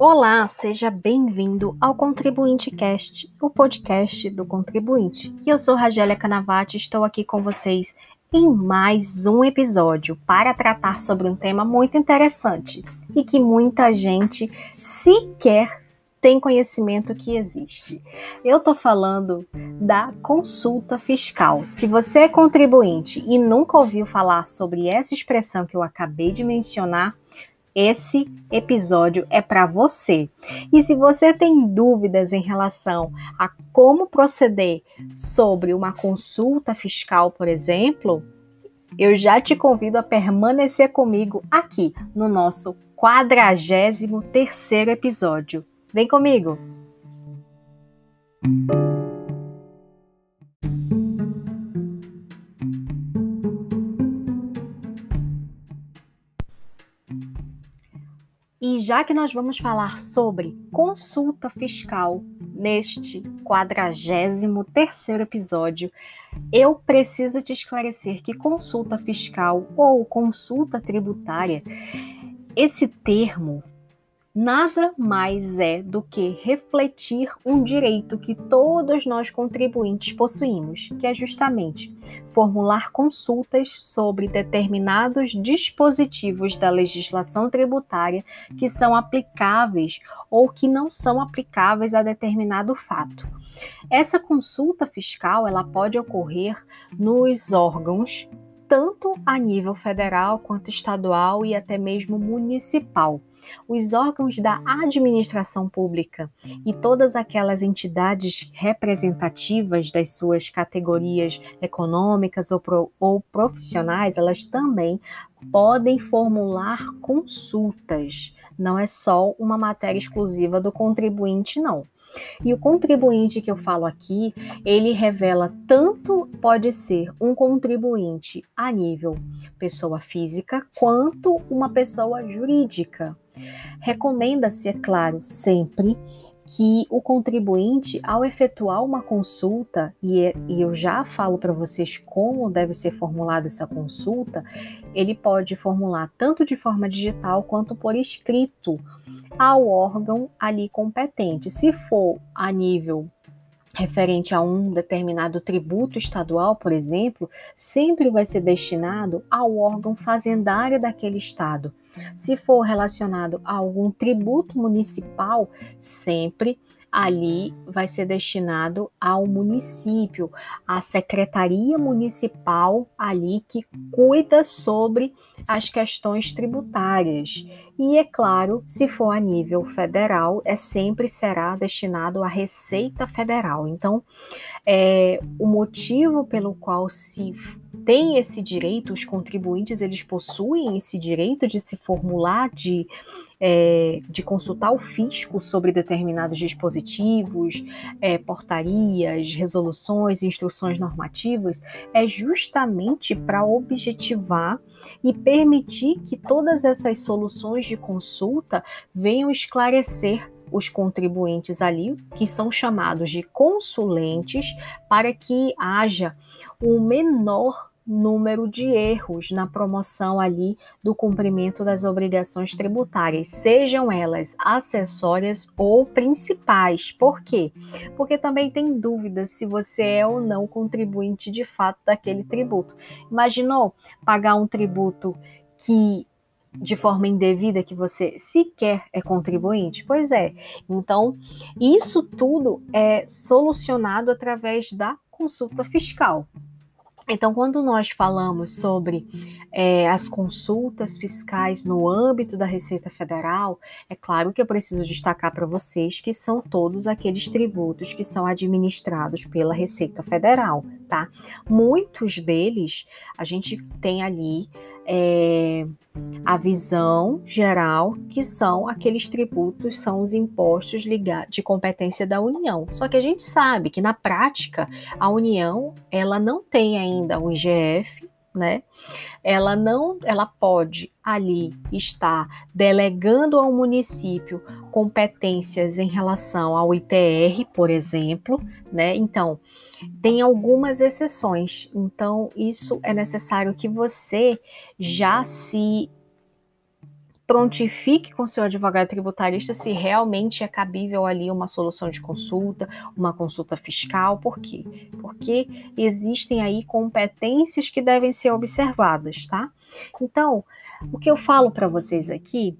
Olá, seja bem-vindo ao Contribuinte Cast, o podcast do contribuinte. E eu sou Ragélia Canavati, estou aqui com vocês em mais um episódio para tratar sobre um tema muito interessante e que muita gente sequer tem conhecimento que existe. Eu estou falando da consulta fiscal. Se você é contribuinte e nunca ouviu falar sobre essa expressão que eu acabei de mencionar, esse episódio é para você. E se você tem dúvidas em relação a como proceder sobre uma consulta fiscal, por exemplo, eu já te convido a permanecer comigo aqui no nosso 43 terceiro episódio. Vem comigo! Já que nós vamos falar sobre consulta fiscal neste 43 terceiro episódio, eu preciso te esclarecer que consulta fiscal ou consulta tributária, esse termo nada mais é do que refletir um direito que todos nós contribuintes possuímos, que é justamente formular consultas sobre determinados dispositivos da legislação tributária que são aplicáveis ou que não são aplicáveis a determinado fato. Essa consulta fiscal, ela pode ocorrer nos órgãos tanto a nível federal quanto estadual e até mesmo municipal os órgãos da administração pública e todas aquelas entidades representativas das suas categorias econômicas ou, pro, ou profissionais, elas também podem formular consultas. Não é só uma matéria exclusiva do contribuinte, não. E o contribuinte que eu falo aqui, ele revela tanto pode ser um contribuinte a nível pessoa física quanto uma pessoa jurídica. Recomenda-se, é claro, sempre que o contribuinte, ao efetuar uma consulta, e, é, eu já falo para vocês como deve ser formulada essa consulta, ele pode formular tanto de forma digital quanto por escrito ao órgão ali competente. Se for a nível referente a um determinado tributo estadual, por exemplo, sempre vai ser destinado ao órgão fazendário daquele estado. Se for relacionado a algum tributo municipal, sempre ali vai ser destinado ao município, à secretaria municipal ali que cuida sobre as questões tributárias. E é claro, se for a nível federal, é sempre será destinado à Receita Federal. Então, é, o motivo pelo qual se tem esse direito, os contribuintes eles possuem esse direito de se formular, de, é, de consultar o fisco sobre determinados dispositivos, é, portarias, resoluções, instruções normativas, é justamente para objetivar e permitir que todas essas soluções de consulta venham esclarecer os contribuintes ali, que são chamados de consulentes, para que haja um menor número de erros na promoção ali do cumprimento das obrigações tributárias, sejam elas acessórias ou principais. Por quê? Porque também tem dúvida se você é ou não contribuinte de fato daquele tributo. Imaginou pagar um tributo que de forma indevida que você sequer é contribuinte? Pois é. Então, isso tudo é solucionado através da consulta fiscal. Então, quando nós falamos sobre é, as consultas fiscais no âmbito da Receita Federal, é claro que eu preciso destacar para vocês que são todos aqueles tributos que são administrados pela Receita Federal, tá? Muitos deles a gente tem ali é, a visão geral que são aqueles tributos, são os impostos ligados de competência da União. Só que a gente sabe que na prática a União ela não tem ainda o IGF, né? Ela não, ela pode ali estar delegando ao município competências em relação ao ITR, por exemplo, né? Então, tem algumas exceções. Então, isso é necessário que você já se prontifique com seu advogado tributarista se realmente é cabível ali uma solução de consulta, uma consulta fiscal. Por quê? Porque existem aí competências que devem ser observadas, tá? Então, o que eu falo para vocês aqui,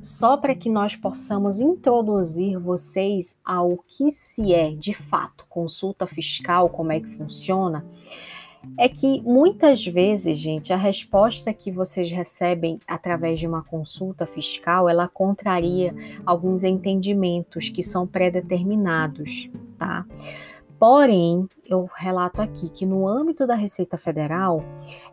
só para que nós possamos introduzir vocês ao que se é de fato consulta fiscal, como é que funciona, é que muitas vezes, gente, a resposta que vocês recebem através de uma consulta fiscal, ela contraria alguns entendimentos que são pré-determinados, tá? Porém, eu relato aqui que no âmbito da Receita Federal,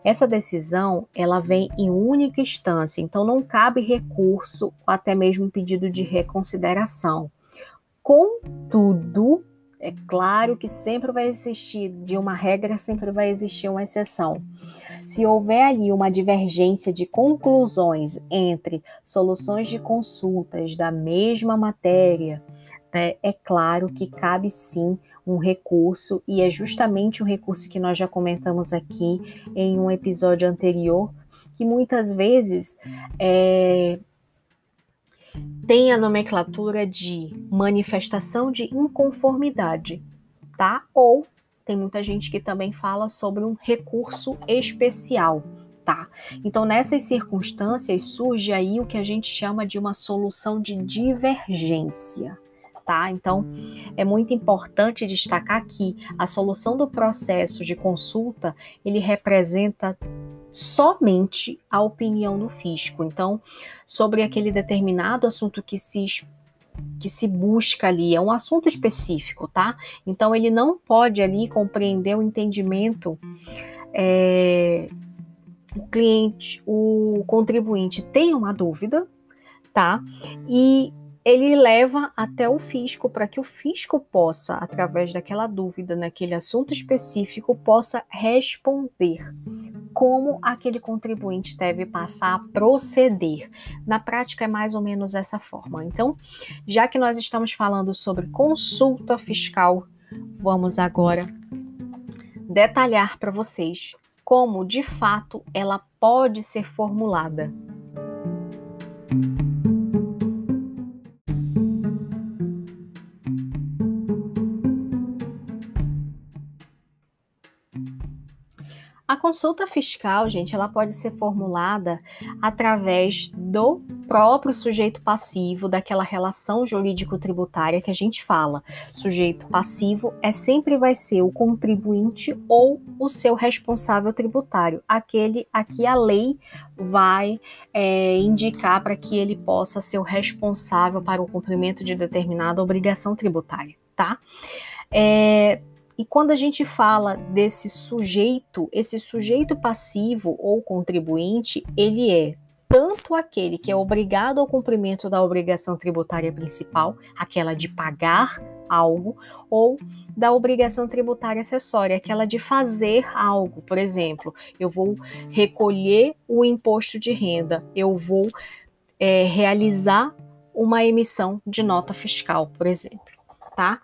essa decisão ela vem em única instância, então não cabe recurso ou até mesmo pedido de reconsideração. Contudo, é claro que sempre vai existir, de uma regra, sempre vai existir uma exceção. Se houver ali uma divergência de conclusões entre soluções de consultas da mesma matéria, né, é claro que cabe sim um recurso, e é justamente o recurso que nós já comentamos aqui em um episódio anterior, que muitas vezes é, tem a nomenclatura de manifestação de inconformidade, tá? Ou tem muita gente que também fala sobre um recurso especial, tá? Então, nessas circunstâncias, surge aí o que a gente chama de uma solução de divergência. Tá? Então, é muito importante destacar que a solução do processo de consulta, ele representa somente a opinião do fisco. Então, sobre aquele determinado assunto que se que se busca ali, é um assunto específico, tá? Então ele não pode ali compreender o entendimento é, o cliente, o contribuinte tem uma dúvida, tá? E ele leva até o fisco para que o fisco possa, através daquela dúvida naquele assunto específico, possa responder como aquele contribuinte deve passar a proceder. Na prática é mais ou menos essa forma. Então, já que nós estamos falando sobre consulta fiscal, vamos agora detalhar para vocês como de fato ela pode ser formulada. A consulta fiscal, gente, ela pode ser formulada através do próprio sujeito passivo daquela relação jurídico-tributária que a gente fala. Sujeito passivo é sempre vai ser o contribuinte ou o seu responsável tributário, aquele a que a lei vai é, indicar para que ele possa ser o responsável para o cumprimento de determinada obrigação tributária, tá? É, e quando a gente fala desse sujeito, esse sujeito passivo ou contribuinte, ele é tanto aquele que é obrigado ao cumprimento da obrigação tributária principal, aquela de pagar algo, ou da obrigação tributária acessória, aquela de fazer algo. Por exemplo, eu vou recolher o imposto de renda, eu vou é, realizar uma emissão de nota fiscal, por exemplo tá?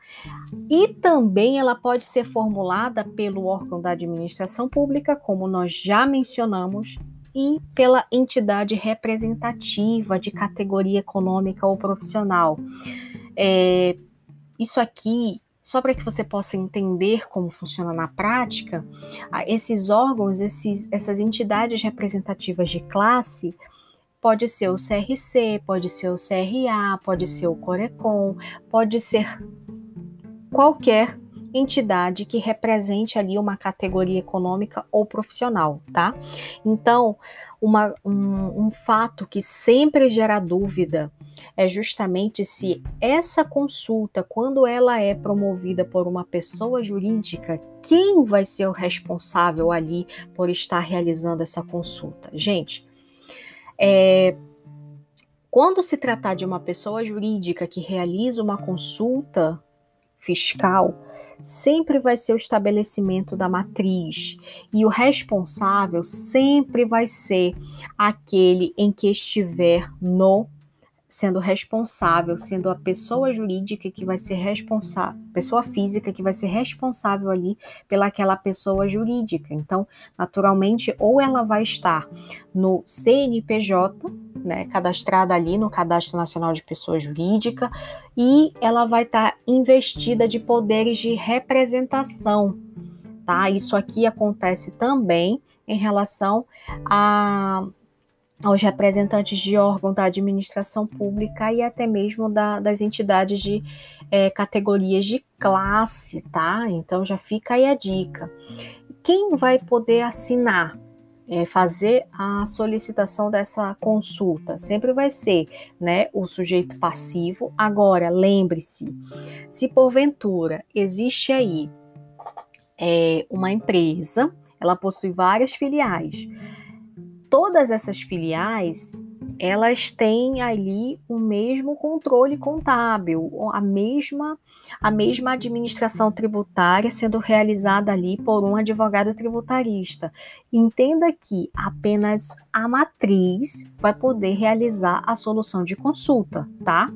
E também ela pode ser formulada pelo órgão da administração pública, como nós já mencionamos, e pela entidade representativa de categoria econômica ou profissional. É, isso aqui, só para que você possa entender como funciona na prática, esses órgãos, esses, essas entidades representativas de classe, pode ser o CRC, pode ser o CRA, pode ser o Corecon, pode ser qualquer entidade que represente ali uma categoria econômica ou profissional, tá? Então, uma, um, um fato que sempre gera dúvida é justamente se essa consulta, quando ela é promovida por uma pessoa jurídica, quem vai ser o responsável ali por estar realizando essa consulta? Gente, é, quando se tratar de uma pessoa jurídica que realiza uma consulta fiscal sempre vai ser o estabelecimento da matriz. E o responsável sempre vai ser aquele em que estiver no sendo responsável, sendo a pessoa jurídica que vai ser responsável, pessoa física que vai ser responsável ali pelaquela pessoa jurídica. Então, naturalmente, ou ela vai estar no CNPJ, né, cadastrada ali no Cadastro Nacional de Pessoa Jurídica, e ela vai estar investida de poderes de representação, tá? Isso aqui acontece também em relação a aos representantes de órgão da administração pública e até mesmo da, das entidades de é, categorias de classe, tá? Então já fica aí a dica. Quem vai poder assinar, é, fazer a solicitação dessa consulta? Sempre vai ser, né, o sujeito passivo. Agora, lembre-se, se porventura existe aí é, uma empresa, ela possui várias filiais todas essas filiais elas têm ali o mesmo controle contábil, a mesma a mesma administração tributária sendo realizada ali por um advogado tributarista. Entenda que apenas a matriz vai poder realizar a solução de consulta, tá?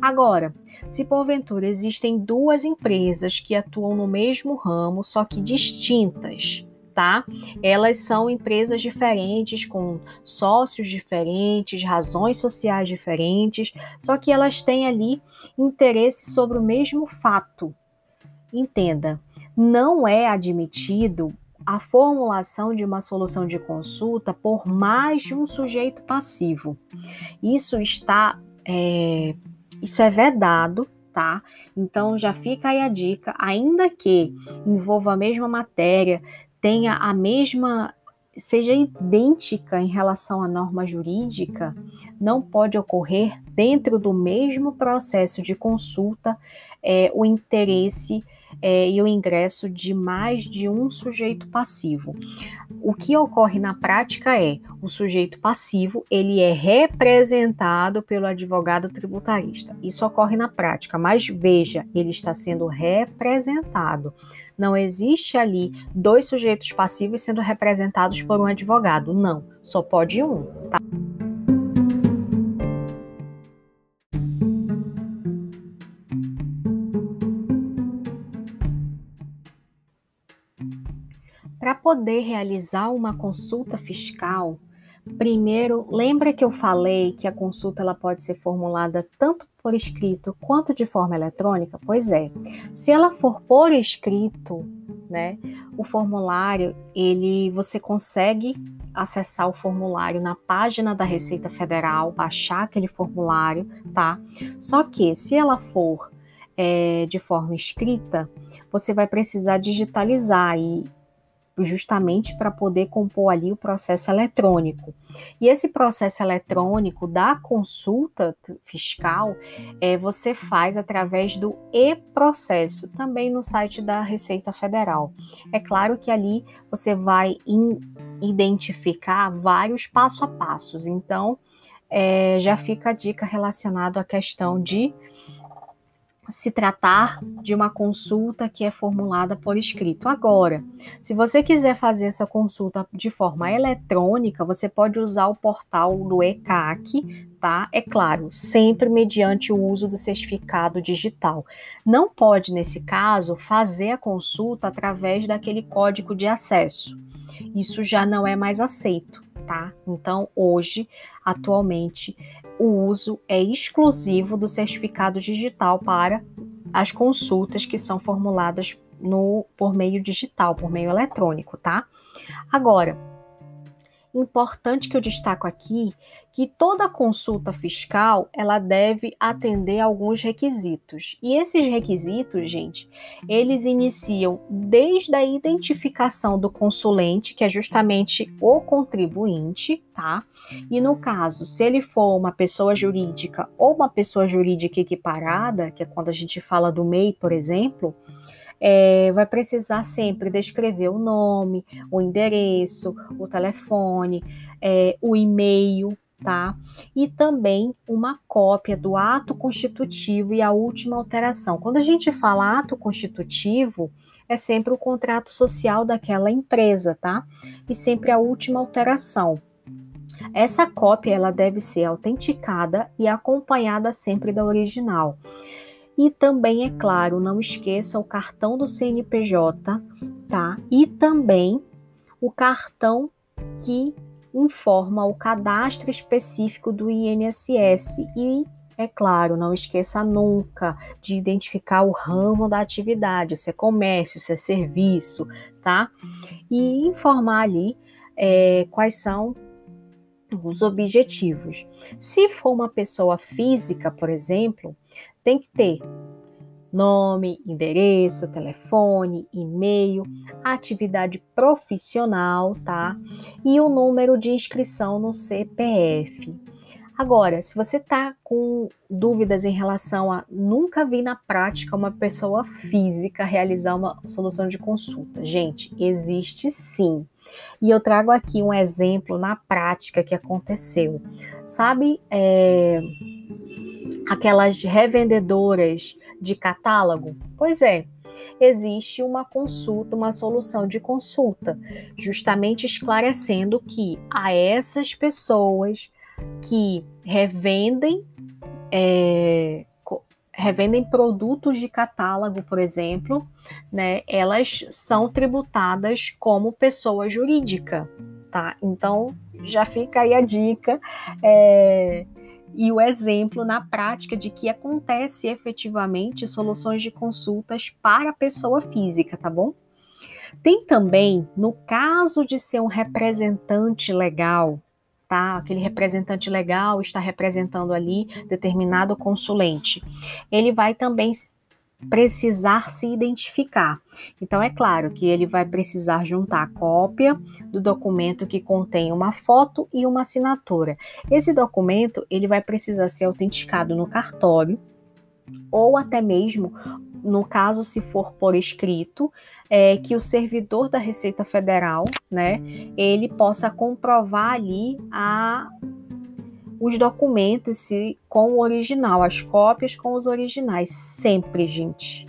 Agora, se porventura existem duas empresas que atuam no mesmo ramo, só que distintas, tá? Elas são empresas diferentes, com sócios diferentes, razões sociais diferentes, só que elas têm ali interesse sobre o mesmo fato. Entenda, não é admitido a formulação de uma solução de consulta por mais de um sujeito passivo. Isso está, é, isso é vedado tá? Então já fica aí a dica, ainda que envolva a mesma matéria, tenha a mesma seja idêntica em relação à norma jurídica, não pode ocorrer dentro do mesmo processo de consulta é, o interesse é, e o ingresso de mais de um sujeito passivo. O que ocorre na prática é o sujeito passivo ele é representado pelo advogado tributarista. Isso ocorre na prática, mas veja, ele está sendo representado. Não existe ali dois sujeitos passivos sendo representados por um advogado. Não, só pode um. Tá? Para poder realizar uma consulta fiscal, primeiro, lembra que eu falei que a consulta ela pode ser formulada tanto por escrito quanto de forma eletrônica? Pois é. Se ela for por escrito, né, o formulário, ele você consegue acessar o formulário na página da Receita Federal, baixar aquele formulário, tá? Só que se ela for é, de forma escrita, você vai precisar digitalizar e justamente para poder compor ali o processo eletrônico. E esse processo eletrônico da consulta fiscal é, você faz através do e-processo, também no site da Receita Federal. É claro que ali você vai identificar vários passo a passos, então é, já fica a dica relacionada à questão de se tratar de uma consulta que é formulada por escrito. Agora, se você quiser fazer essa consulta de forma eletrônica, você pode usar o portal do ECAC, tá? É claro, sempre mediante o uso do certificado digital. Não pode, nesse caso, fazer a consulta através daquele código de acesso. Isso já não é mais aceito, tá? Então, hoje, atualmente, o uso é exclusivo do certificado digital para as consultas que são formuladas no, por meio digital, por meio eletrônico, tá? Agora, importante que eu destaco aqui que toda consulta fiscal ela deve atender alguns requisitos. E esses requisitos, gente, eles iniciam desde a identificação do consulente, que é justamente o contribuinte, tá? E no caso, se ele for uma pessoa jurídica ou uma pessoa jurídica equiparada, que é quando a gente fala do MEI, por exemplo, é, vai precisar sempre descrever o nome, o endereço, o telefone, é, o e-mail, tá? E também uma cópia do ato constitutivo e a última alteração. Quando a gente fala ato constitutivo, é sempre o contrato social daquela empresa, tá? E sempre a última alteração. Essa cópia ela deve ser autenticada e acompanhada sempre da original. E também, é claro, não esqueça o cartão do CNPJ, tá? E também o cartão que informa o cadastro específico do INSS e é claro, não esqueça nunca de identificar o ramo da atividade, se é comércio, se é serviço, tá? E informar ali é, quais são os objetivos. Se for uma pessoa física, por exemplo, tem que ter nome, endereço, telefone, e-mail, atividade profissional, tá? E o número de inscrição no CPF. Agora, se você tá com dúvidas em relação a nunca vi na prática uma pessoa física realizar uma solução de consulta, gente, existe sim. E eu trago aqui um exemplo na prática que aconteceu. Sabe, é, aquelas revendedoras de catálogo? Pois é, existe uma consulta, uma solução de consulta, justamente esclarecendo que a essas pessoas que revendem é, revendem produtos de catálogo, por exemplo, né, elas são tributadas como pessoa jurídica, tá? Então já fica aí a dica é, e o exemplo na prática de que acontece efetivamente soluções de consultas para pessoa física, tá bom? Tem também, no caso de ser um representante legal, tá? Aquele representante legal está representando ali determinado consulente. Ele vai também precisar se identificar. Então é claro que ele vai precisar juntar a cópia do documento que contém uma foto e uma assinatura. Esse documento ele vai precisar ser autenticado no cartório ou até mesmo no caso se for por escrito, é, que o servidor da Receita Federal, né, ele possa comprovar ali a, os documentos se, com o original, as cópias com os originais, sempre, gente,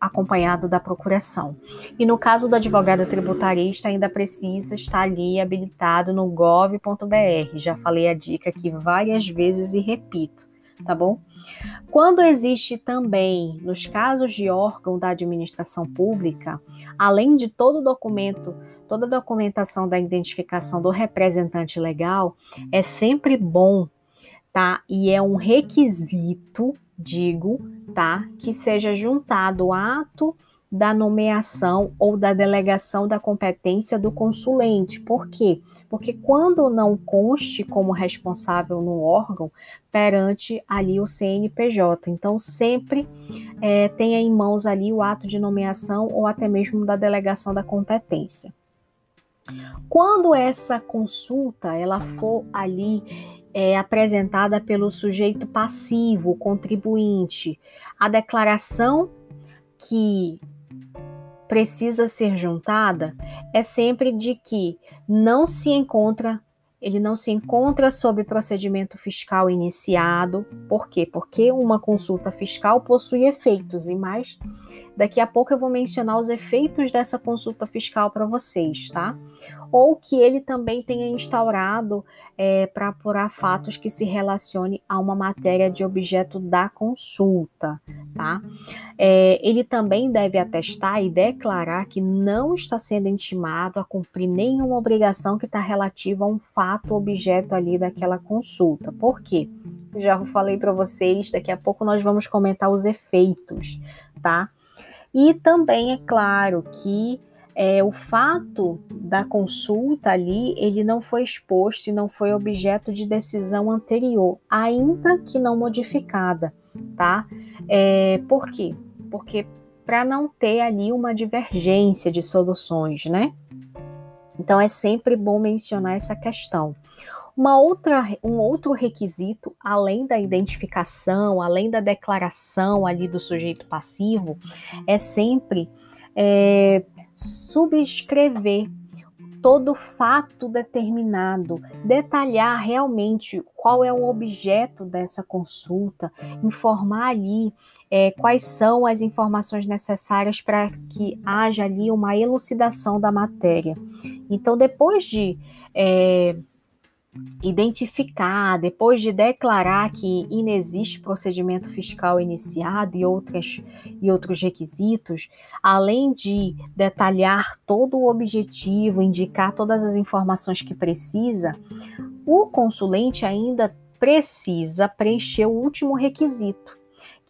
acompanhado da procuração. E no caso do advogado tributarista, ainda precisa estar ali habilitado no gov.br. Já falei a dica aqui várias vezes e repito tá bom? Quando existe também, nos casos de órgão da administração pública, além de todo documento, toda a documentação da identificação do representante legal, é sempre bom, tá? E é um requisito, digo, tá? Que seja juntado o ato da nomeação ou da delegação da competência do consulente. Por quê? Porque quando não conste como responsável no órgão perante ali o CNPJ, então sempre é, tenha em mãos ali o ato de nomeação ou até mesmo da delegação da competência. Quando essa consulta ela for ali é, apresentada pelo sujeito passivo, contribuinte, a declaração que precisa ser juntada é sempre de que não se encontra, ele não se encontra sob procedimento fiscal iniciado. Por quê? Porque uma consulta fiscal possui efeitos e mais Daqui a pouco eu vou mencionar os efeitos dessa consulta fiscal para vocês, tá? Ou que ele também tenha instaurado é, para apurar fatos que se relacione a uma matéria de objeto da consulta, tá? É, ele também deve atestar e declarar que não está sendo intimado a cumprir nenhuma obrigação que está relativa a um fato objeto ali daquela consulta. Por quê? Já falei para vocês, daqui a pouco nós vamos comentar os efeitos, tá? E também é claro que é, o fato da consulta ali, ele não foi exposto e não foi objeto de decisão anterior, ainda que não modificada, tá? É, por quê? Porque para não ter ali uma divergência de soluções, né? Então é sempre bom mencionar essa questão. Uma outra, um outro requisito, além da identificação, além da declaração ali do sujeito passivo, é sempre é, subscrever todo fato determinado, detalhar realmente qual é o objeto dessa consulta, informar ali é, quais são as informações necessárias para que haja ali uma elucidação da matéria. Então, depois de é, identificar, depois de declarar que inexiste procedimento fiscal iniciado e, outras, e outros requisitos, além de detalhar todo o objetivo, indicar todas as informações que precisa, o consulente ainda precisa preencher o último requisito,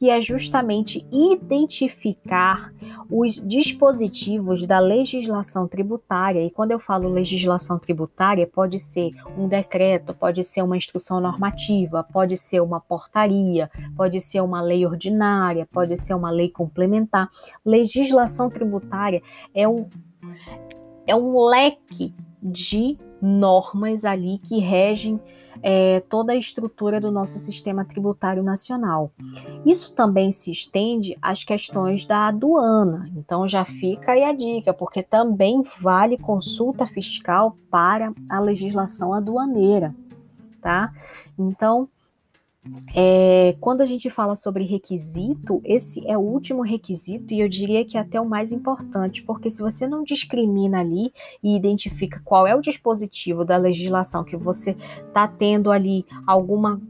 que é justamente identificar os dispositivos da legislação tributária. E quando eu falo legislação tributária, pode ser um decreto, pode ser uma instrução normativa, pode ser uma portaria, pode ser uma lei ordinária, pode ser uma lei complementar. Legislação tributária é um, é um leque de normas ali que regem é, toda a estrutura do nosso sistema tributário nacional. Isso também se estende às questões da aduana, então já fica aí a dica, porque também vale consulta fiscal para a legislação aduaneira, tá? Então, é, quando a gente fala sobre requisito, esse é o último requisito e eu diria que é até o mais importante, porque se você não discrimina ali e identifica qual é o dispositivo da legislação que você está tendo ali alguma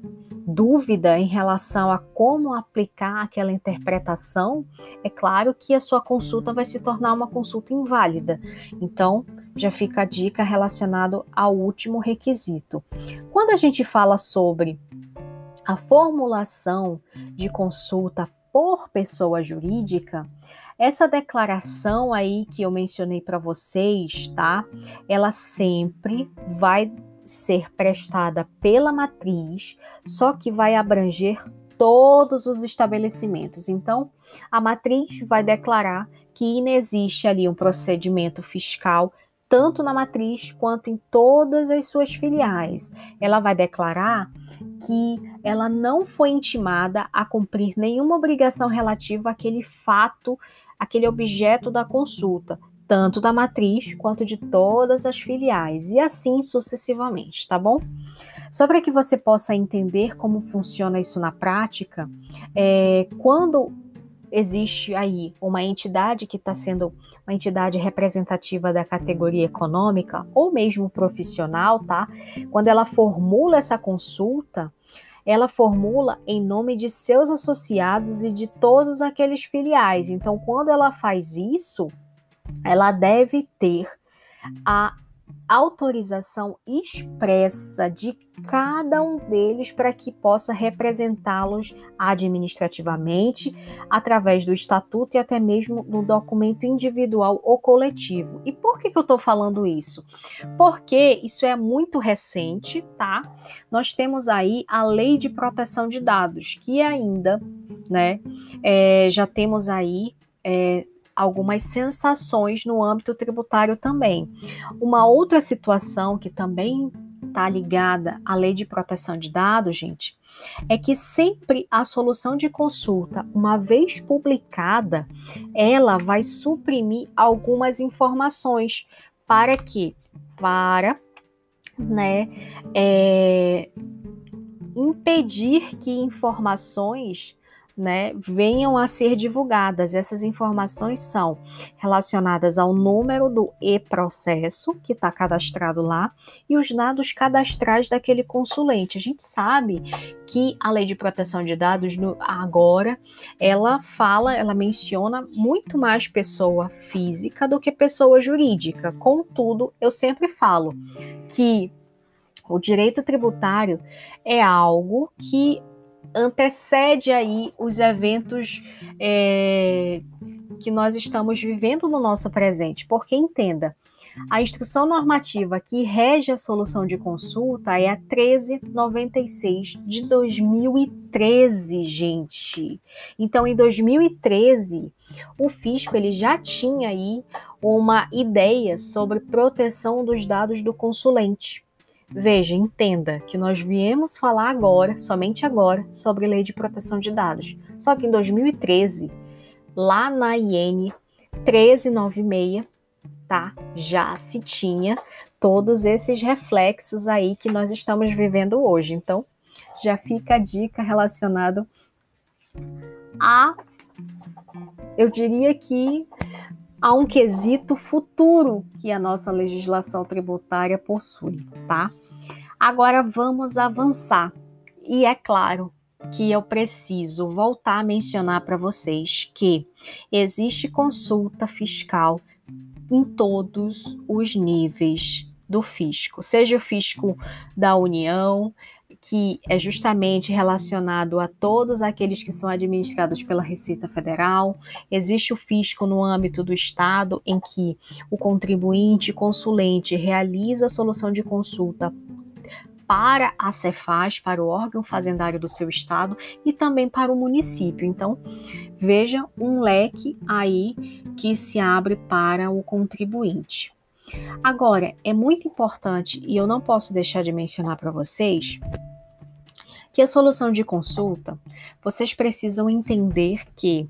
dúvida em relação a como aplicar aquela interpretação, é claro que a sua consulta vai se tornar uma consulta inválida. Então, já fica a dica relacionado ao último requisito. Quando a gente fala sobre a formulação de consulta por pessoa jurídica, essa declaração aí que eu mencionei para vocês, tá? Ela sempre vai ser prestada pela matriz, só que vai abranger todos os estabelecimentos. Então, a matriz vai declarar que inexiste ali um procedimento fiscal tanto na matriz quanto em todas as suas filiais. Ela vai declarar que ela não foi intimada a cumprir nenhuma obrigação relativa àquele fato, aquele objeto da consulta, tanto da matriz quanto de todas as filiais, e assim sucessivamente, tá bom? Só para que você possa entender como funciona isso na prática, é, quando existe aí uma entidade que está sendo uma entidade representativa da categoria econômica ou mesmo profissional, tá? Quando ela formula essa consulta, ela formula em nome de seus associados e de todos aqueles filiais. Então, quando ela faz isso, ela deve ter a autorização expressa de cada um deles para que possa representá-los administrativamente através do estatuto e até mesmo no documento individual ou coletivo. E por que, que eu estou falando isso? Porque isso é muito recente, tá? Nós temos aí a Lei de Proteção de Dados, que ainda, né, é, já temos aí é, algumas sensações no âmbito tributário também. Uma outra situação que também está ligada à lei de proteção de dados, gente, é que sempre a solução de consulta, uma vez publicada, ela vai suprimir algumas informações para que, para, né, é, impedir que informações né, venham a ser divulgadas. Essas informações são relacionadas ao número do e-processo que está cadastrado lá e os dados cadastrais daquele consulente. A gente sabe que a lei de proteção de dados no, agora ela fala, ela menciona muito mais pessoa física do que pessoa jurídica. Contudo, eu sempre falo que o direito tributário é algo que antecede aí os eventos é, que nós estamos vivendo no nosso presente. Porque entenda, a instrução normativa que rege a solução de consulta é a 1396 de 2013, gente. Então, em 2013, o fisco ele já tinha aí uma ideia sobre proteção dos dados do consulente. Veja, entenda que nós viemos falar agora, somente agora, sobre lei de proteção de dados. Só que em 2013, lá na IN 1396, tá? Já se tinha todos esses reflexos aí que nós estamos vivendo hoje. Então, já fica a dica relacionado a eu diria que a um quesito futuro que a nossa legislação tributária possui, tá? Agora vamos avançar. E é claro que eu preciso voltar a mencionar para vocês que existe consulta fiscal em todos os níveis do fisco, seja o fisco da União, que é justamente relacionado a todos aqueles que são administrados pela Receita Federal. Existe o fisco no âmbito do Estado, em que o contribuinte consulente realiza a solução de consulta para a Cefaz, para o órgão fazendário do seu estado e também para o município. Então, veja um leque aí que se abre para o contribuinte. Agora, é muito importante e eu não posso deixar de mencionar para vocês que a solução de consulta, vocês precisam entender que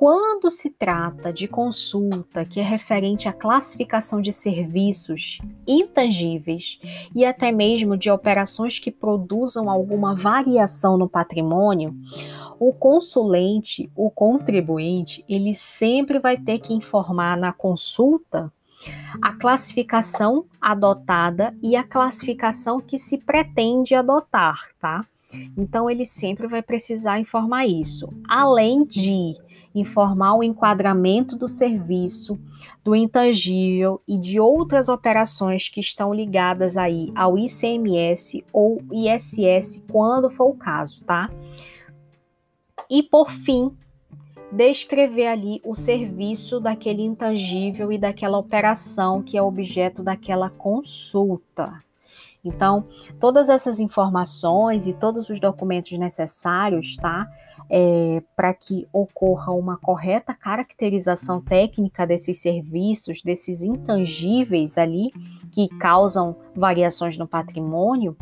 quando se trata de consulta que é referente à classificação de serviços intangíveis e até mesmo de operações que produzam alguma variação no patrimônio, o consulente, o contribuinte, ele sempre vai ter que informar na consulta a classificação adotada e a classificação que se pretende adotar, tá? Então, ele sempre vai precisar informar isso. Além de informar o enquadramento do serviço, do intangível e de outras operações que estão ligadas aí ao ICMS ou ISS, quando for o caso, tá? E por fim, descrever ali o serviço daquele intangível e daquela operação que é objeto daquela consulta. Então, todas essas informações e todos os documentos necessários, tá? É, para que ocorra uma correta caracterização técnica desses serviços, desses intangíveis ali que causam variações no patrimônio,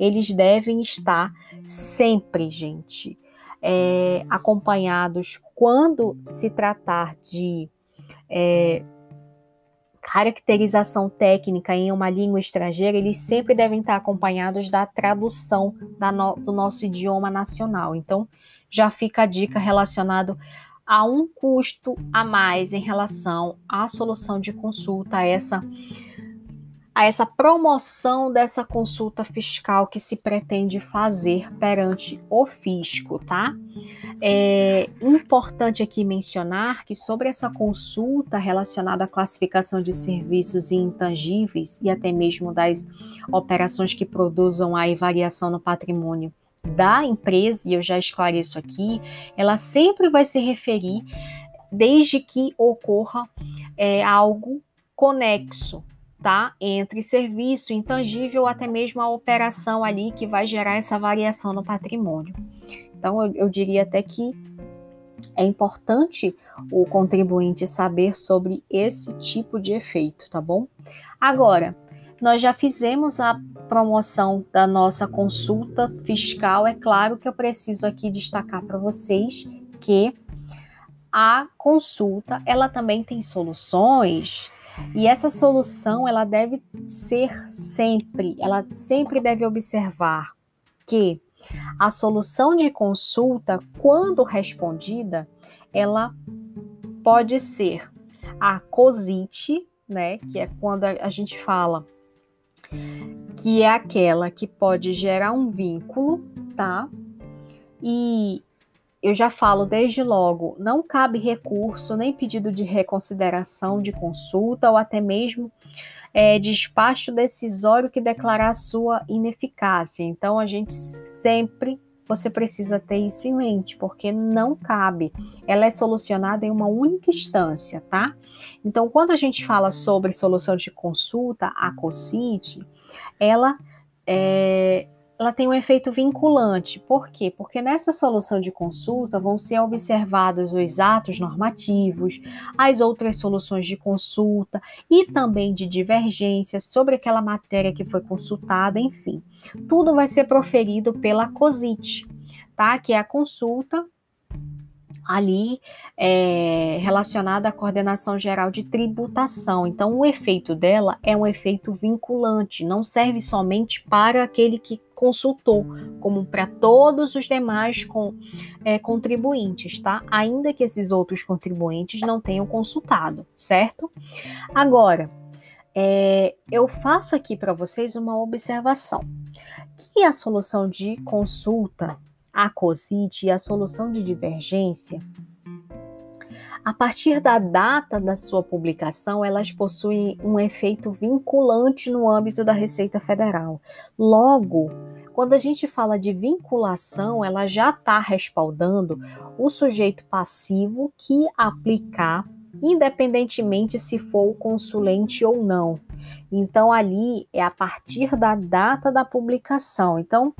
eles devem estar sempre, gente, é, acompanhados quando se tratar de é, caracterização técnica em uma língua estrangeira, eles sempre devem estar acompanhados da tradução da no, do nosso idioma nacional. Então, já fica a dica relacionado a um custo a mais em relação à solução de consulta, essa a essa promoção dessa consulta fiscal que se pretende fazer perante o fisco, tá? É importante aqui mencionar que sobre essa consulta relacionada à classificação de serviços intangíveis e até mesmo das operações que produzam a variação no patrimônio da empresa, e eu já esclareço aqui, ela sempre vai se referir desde que ocorra é, algo conexo, tá? Entre serviço intangível até mesmo a operação ali que vai gerar essa variação no patrimônio. Então, eu, eu diria até que é importante o contribuinte saber sobre esse tipo de efeito, tá bom? Agora, nós já fizemos a promoção da nossa consulta fiscal. É claro que eu preciso aqui destacar para vocês que a consulta ela também tem soluções e essa solução, ela deve ser sempre, ela sempre deve observar que a solução de consulta, quando respondida, ela pode ser a COSIT, né, que é quando a gente fala que é aquela que pode gerar um vínculo, tá? E eu já falo desde logo, não cabe recurso nem pedido de reconsideração de consulta ou até mesmo é, despacho decisório que declarar sua ineficácia. Então, a gente sempre você precisa ter isso em mente, porque não cabe. Ela é solucionada em uma única instância, tá? Então, quando a gente fala sobre solução de consulta, a COCIT, ela é, ela tem um efeito vinculante. Por quê? Porque nessa solução de consulta vão ser observados os atos normativos, as outras soluções de consulta e também de divergência sobre aquela matéria que foi consultada, enfim. Tudo vai ser proferido pela COSIT, tá? Que é a consulta ali é, relacionada à coordenação geral de tributação. Então, o efeito dela é um efeito vinculante, não serve somente para aquele que consultou, como para todos os demais com, é, contribuintes, tá? Ainda que esses outros contribuintes não tenham consultado, certo? Agora, é, eu faço aqui para vocês uma observação. Que a solução de consulta, a COSIT e a solução de divergência, a partir da data da sua publicação, elas possuem um efeito vinculante no âmbito da Receita Federal. Logo, quando a gente fala de vinculação, ela já está respaldando o sujeito passivo que aplicar, independentemente se for o consulente ou não. Então, ali é a partir da data da publicação. Então,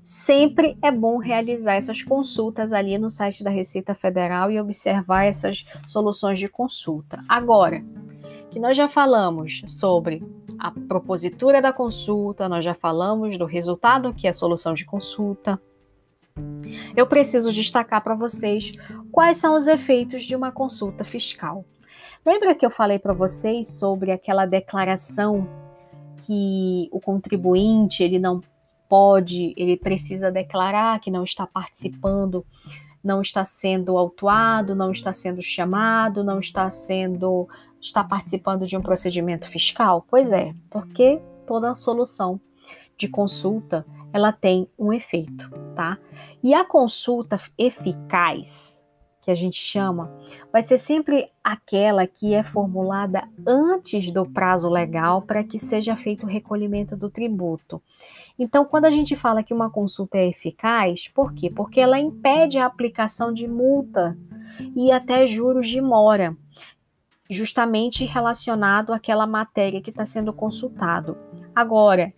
sempre é bom realizar essas consultas ali no site da Receita Federal e observar essas soluções de consulta. Agora, que nós já falamos sobre a propositura da consulta, nós já falamos do resultado que é a solução de consulta. Eu preciso destacar para vocês quais são os efeitos de uma consulta fiscal. Lembra que eu falei para vocês sobre aquela declaração que o contribuinte ele não pode, ele precisa declarar que não está participando, não está sendo autuado, não está sendo chamado, não está sendo está participando de um procedimento fiscal? Pois é, porque toda solução de consulta ela tem um efeito, tá? E a consulta eficaz, que a gente chama, vai ser sempre aquela que é formulada antes do prazo legal para que seja feito o recolhimento do tributo. Então, quando a gente fala que uma consulta é eficaz, por quê? Porque ela impede a aplicação de multa e até juros de mora justamente relacionado àquela matéria que está sendo consultado. Agora,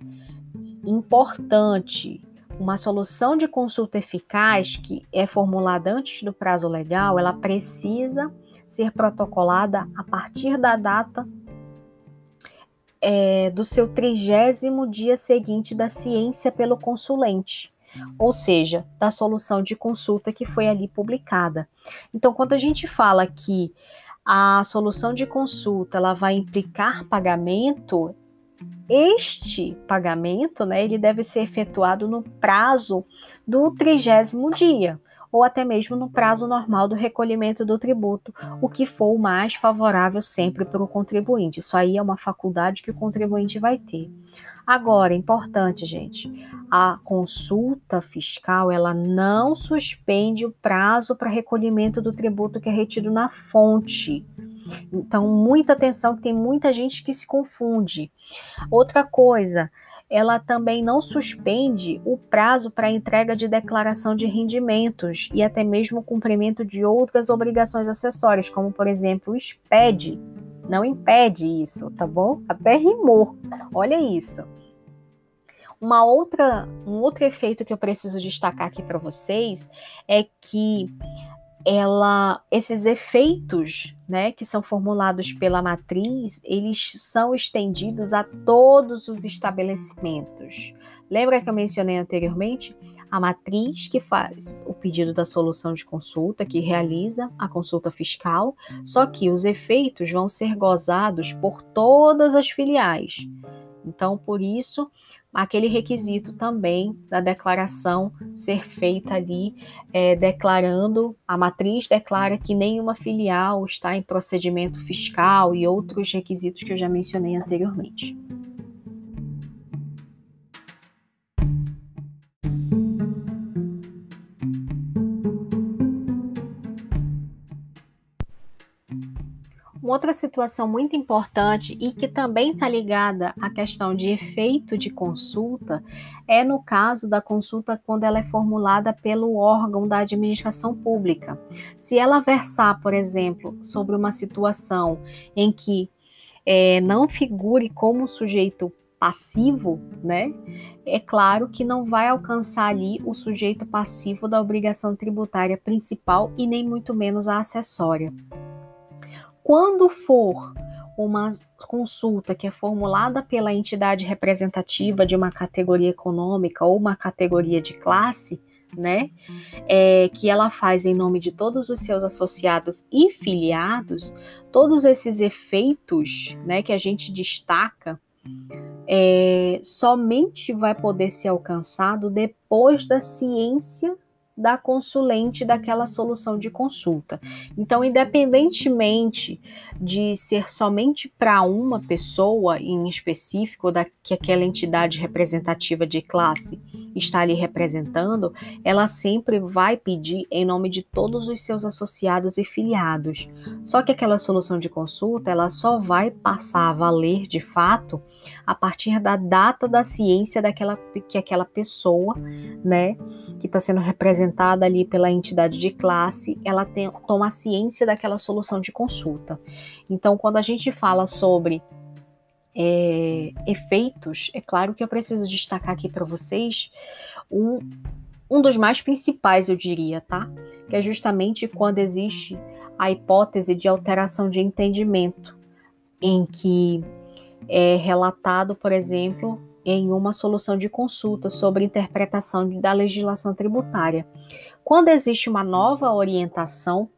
importante, uma solução de consulta eficaz que é formulada antes do prazo legal, ela precisa ser protocolada a partir da data é, do seu trigésimo dia seguinte da ciência pelo consulente, ou seja, da solução de consulta que foi ali publicada. Então, quando a gente fala que a solução de consulta ela vai implicar pagamento, este pagamento, né, ele deve ser efetuado no prazo do trigésimo dia, ou até mesmo no prazo normal do recolhimento do tributo, o que for o mais favorável sempre para o contribuinte. Isso aí é uma faculdade que o contribuinte vai ter. Agora, importante, gente, a consulta fiscal, ela não suspende o prazo para recolhimento do tributo que é retido na fonte. Então, muita atenção, que tem muita gente que se confunde. Outra coisa, ela também não suspende o prazo para entrega de declaração de rendimentos e até mesmo o cumprimento de outras obrigações acessórias, como por exemplo o SPED. Não impede isso, tá bom? Até rimou. Olha isso. Uma outra, um outro efeito que eu preciso destacar aqui para vocês é que ela, esses efeitos, né, que são formulados pela matriz, eles são estendidos a todos os estabelecimentos. Lembra que eu mencionei anteriormente? A matriz que faz o pedido da solução de consulta, que realiza a consulta fiscal, só que os efeitos vão ser gozados por todas as filiais. Então, por isso, aquele requisito também da declaração ser feita ali, é, declarando, a matriz declara que nenhuma filial está em procedimento fiscal e outros requisitos que eu já mencionei anteriormente. Uma outra situação muito importante e que também está ligada à questão de efeito de consulta é no caso da consulta quando ela é formulada pelo órgão da administração pública. Se ela versar, por exemplo, sobre uma situação em que é, não figure como sujeito passivo, né? É claro que não vai alcançar ali o sujeito passivo da obrigação tributária principal e nem muito menos a acessória. Quando for uma consulta que é formulada pela entidade representativa de uma categoria econômica ou uma categoria de classe, né, é, que ela faz em nome de todos os seus associados e filiados, todos esses efeitos, né, que a gente destaca, é, somente vai poder ser alcançado depois da ciência da consulente daquela solução de consulta. Então, independentemente de ser somente para uma pessoa em específico, da, que aquela entidade representativa de classe está ali representando, ela sempre vai pedir em nome de todos os seus associados e filiados. Só que aquela solução de consulta, ela só vai passar a valer de fato a partir da data da ciência daquela que aquela pessoa, né, que está sendo representada ali pela entidade de classe, ela tem, toma ciência daquela solução de consulta. Então, quando a gente fala sobre é, efeitos, é claro que eu preciso destacar aqui para vocês um, um dos mais principais, eu diria, tá? Que é justamente quando existe a hipótese de alteração de entendimento, em que é relatado, por exemplo, em uma solução de consulta sobre interpretação da legislação tributária. Quando existe uma nova orientação,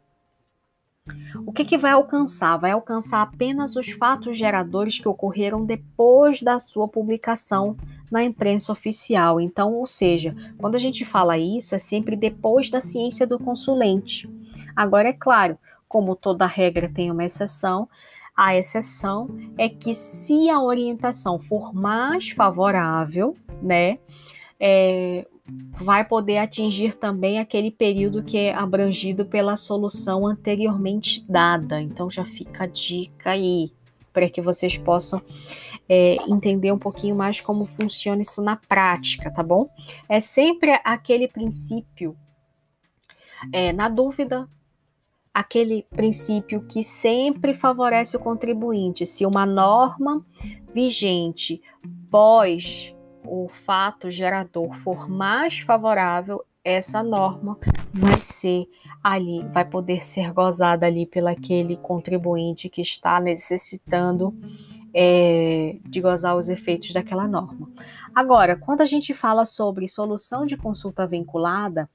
o que, que vai alcançar? Vai alcançar apenas os fatos geradores que ocorreram depois da sua publicação na imprensa oficial. Então, ou seja, quando a gente fala isso, é sempre depois da ciência do consulente. Agora, é claro, como toda regra tem uma exceção, a exceção é que se a orientação for mais favorável, né, é, vai poder atingir também aquele período que é abrangido pela solução anteriormente dada. Então já fica a dica aí para que vocês possam é, entender um pouquinho mais como funciona isso na prática, tá bom? É sempre aquele princípio, é, na dúvida, aquele princípio que sempre favorece o contribuinte. Se uma norma vigente pós o fato gerador for mais favorável, essa norma vai ser ali, vai poder ser gozada ali pelo aquele contribuinte que está necessitando é, de gozar os efeitos daquela norma. Agora, quando a gente fala sobre solução de consulta vinculada,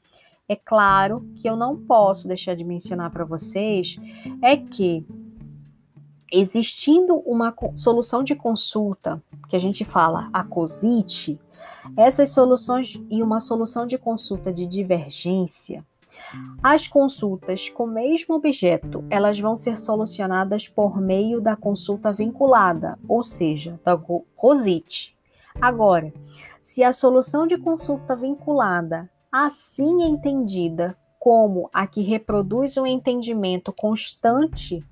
é claro que eu não posso deixar de mencionar para vocês é que existindo uma solução de consulta que a gente fala a COSIT, essas soluções e uma solução de consulta de divergência, as consultas com o mesmo objeto, elas vão ser solucionadas por meio da consulta vinculada, ou seja, da COSIT. Agora, se a solução de consulta vinculada assim entendida como a que reproduz um entendimento constante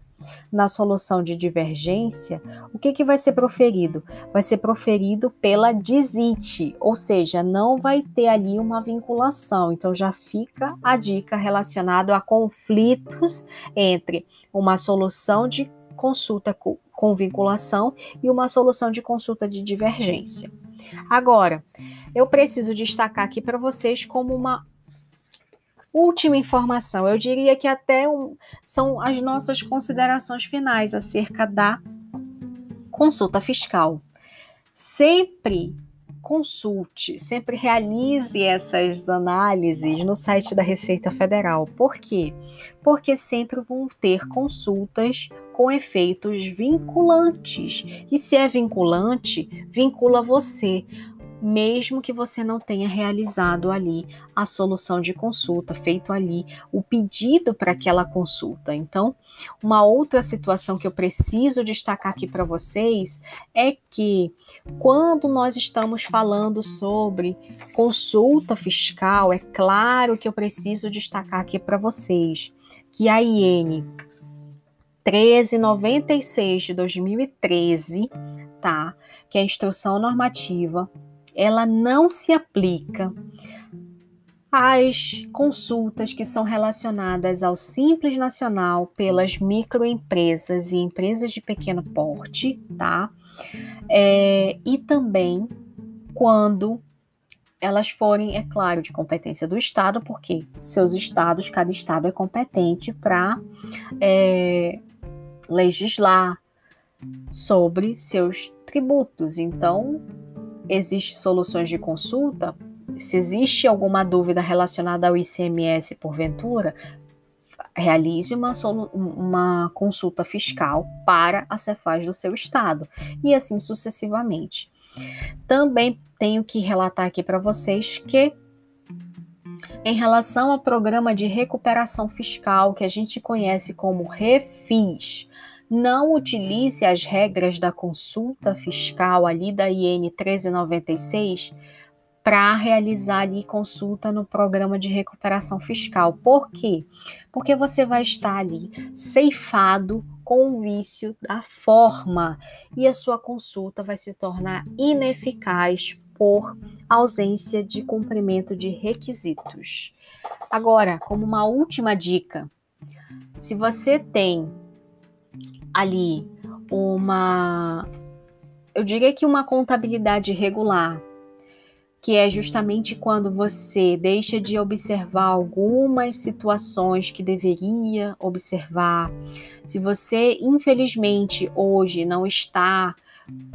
na solução de divergência, o que, que vai ser proferido? Vai ser proferido pela DISIT, ou seja, não vai ter ali uma vinculação. Então já fica a dica relacionada a conflitos entre uma solução de consulta com vinculação e uma solução de consulta de divergência. Agora, eu preciso destacar aqui para vocês como uma última informação. Eu diria que até um, são as nossas considerações finais acerca da consulta fiscal. Sempre consulte, sempre realize essas análises no site da Receita Federal. Por quê? Porque sempre vão ter consultas com efeitos vinculantes. E se é vinculante, vincula você mesmo que você não tenha realizado ali a solução de consulta, feito ali o pedido para aquela consulta. Então, uma outra situação que eu preciso destacar aqui para vocês é que quando nós estamos falando sobre consulta fiscal, é claro que eu preciso destacar aqui para vocês que a IN 1396 de 2013, tá? Que é a instrução normativa ela não se aplica às consultas que são relacionadas ao Simples Nacional pelas microempresas e empresas de pequeno porte, tá? É, e também quando elas forem, é claro, de competência do Estado, porque seus estados, cada estado é competente para é, legislar sobre seus tributos. Então, Existem soluções de consulta? Se existe alguma dúvida relacionada ao ICMS porventura, realize uma, uma consulta fiscal para a Cefaz do seu estado e assim sucessivamente. Também tenho que relatar aqui para vocês que Em relação ao programa de recuperação fiscal, que a gente conhece como REFIS, não utilize as regras da consulta fiscal ali da IN 1396 para realizar ali consulta no programa de recuperação fiscal. Por quê? Porque você vai estar ali ceifado com o vício da forma e a sua consulta vai se tornar ineficaz por ausência de cumprimento de requisitos. Agora, como uma última dica, se você tem ali uma, eu diria que uma contabilidade regular, que é justamente quando você deixa de observar algumas situações que deveria observar. Se você, infelizmente, hoje não está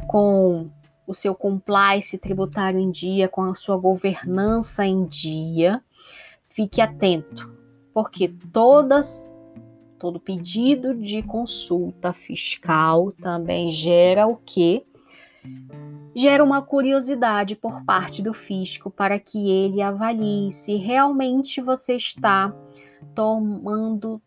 com o seu compliance tributário em dia, com a sua governança em dia, fique atento, porque todas todo pedido de consulta fiscal também gera o que? Gera uma curiosidade por parte do fisco para que ele avalie se realmente você está tomando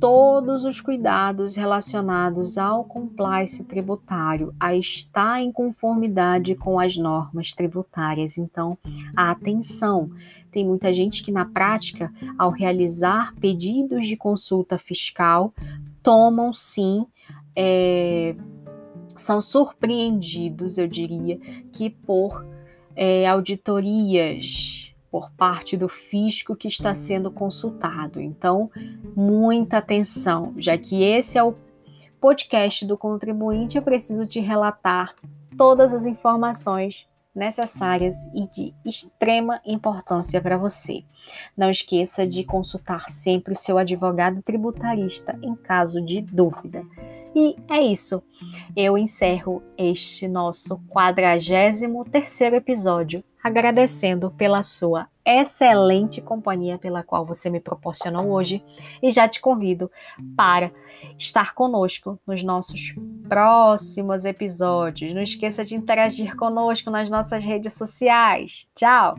todos os cuidados relacionados ao compliance tributário, a estar em conformidade com as normas tributárias. Então, atenção! Tem muita gente que, na prática, ao realizar pedidos de consulta fiscal, tomam sim. É, são surpreendidos, eu diria, que por é, auditorias por parte do fisco que está sendo consultado. Então, muita atenção, já que esse é o podcast do contribuinte, eu preciso te relatar todas as informações necessárias e de extrema importância para você. Não esqueça de consultar sempre o seu advogado tributarista em caso de dúvida. E é isso. Eu encerro este nosso 43 terceiro episódio agradecendo pela sua excelente companhia pela qual você me proporcionou hoje e já te convido para estar conosco nos nossos próximos episódios. Não esqueça de interagir conosco nas nossas redes sociais. Tchau!